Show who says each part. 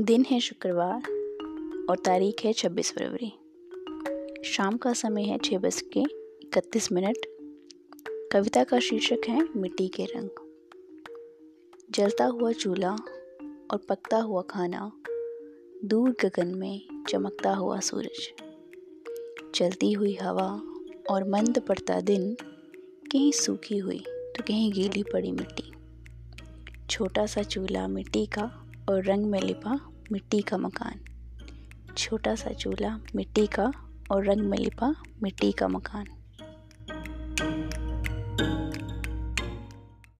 Speaker 1: दिन है शुक्रवार और तारीख है छब्बीस फरवरी। शाम का समय है छः बज के इकतीस मिनट। कविता का शीर्षक है मिट्टी के रंग। जलता हुआ चूल्हा और पकता हुआ खाना, दूर गगन में चमकता हुआ सूरज। चलती हुई हवा और मंद पड़ता दिन, कहीं सूखी हुई तो कहीं गीली पड़ी मिट्टी। छोटा सा चूल्हा मिट्टी का और रंग में लिपा मिट्टी का मकान। छोटा सा चूल्हा, मिट्टी का और रंग में लिपा मिट्टी का मकान।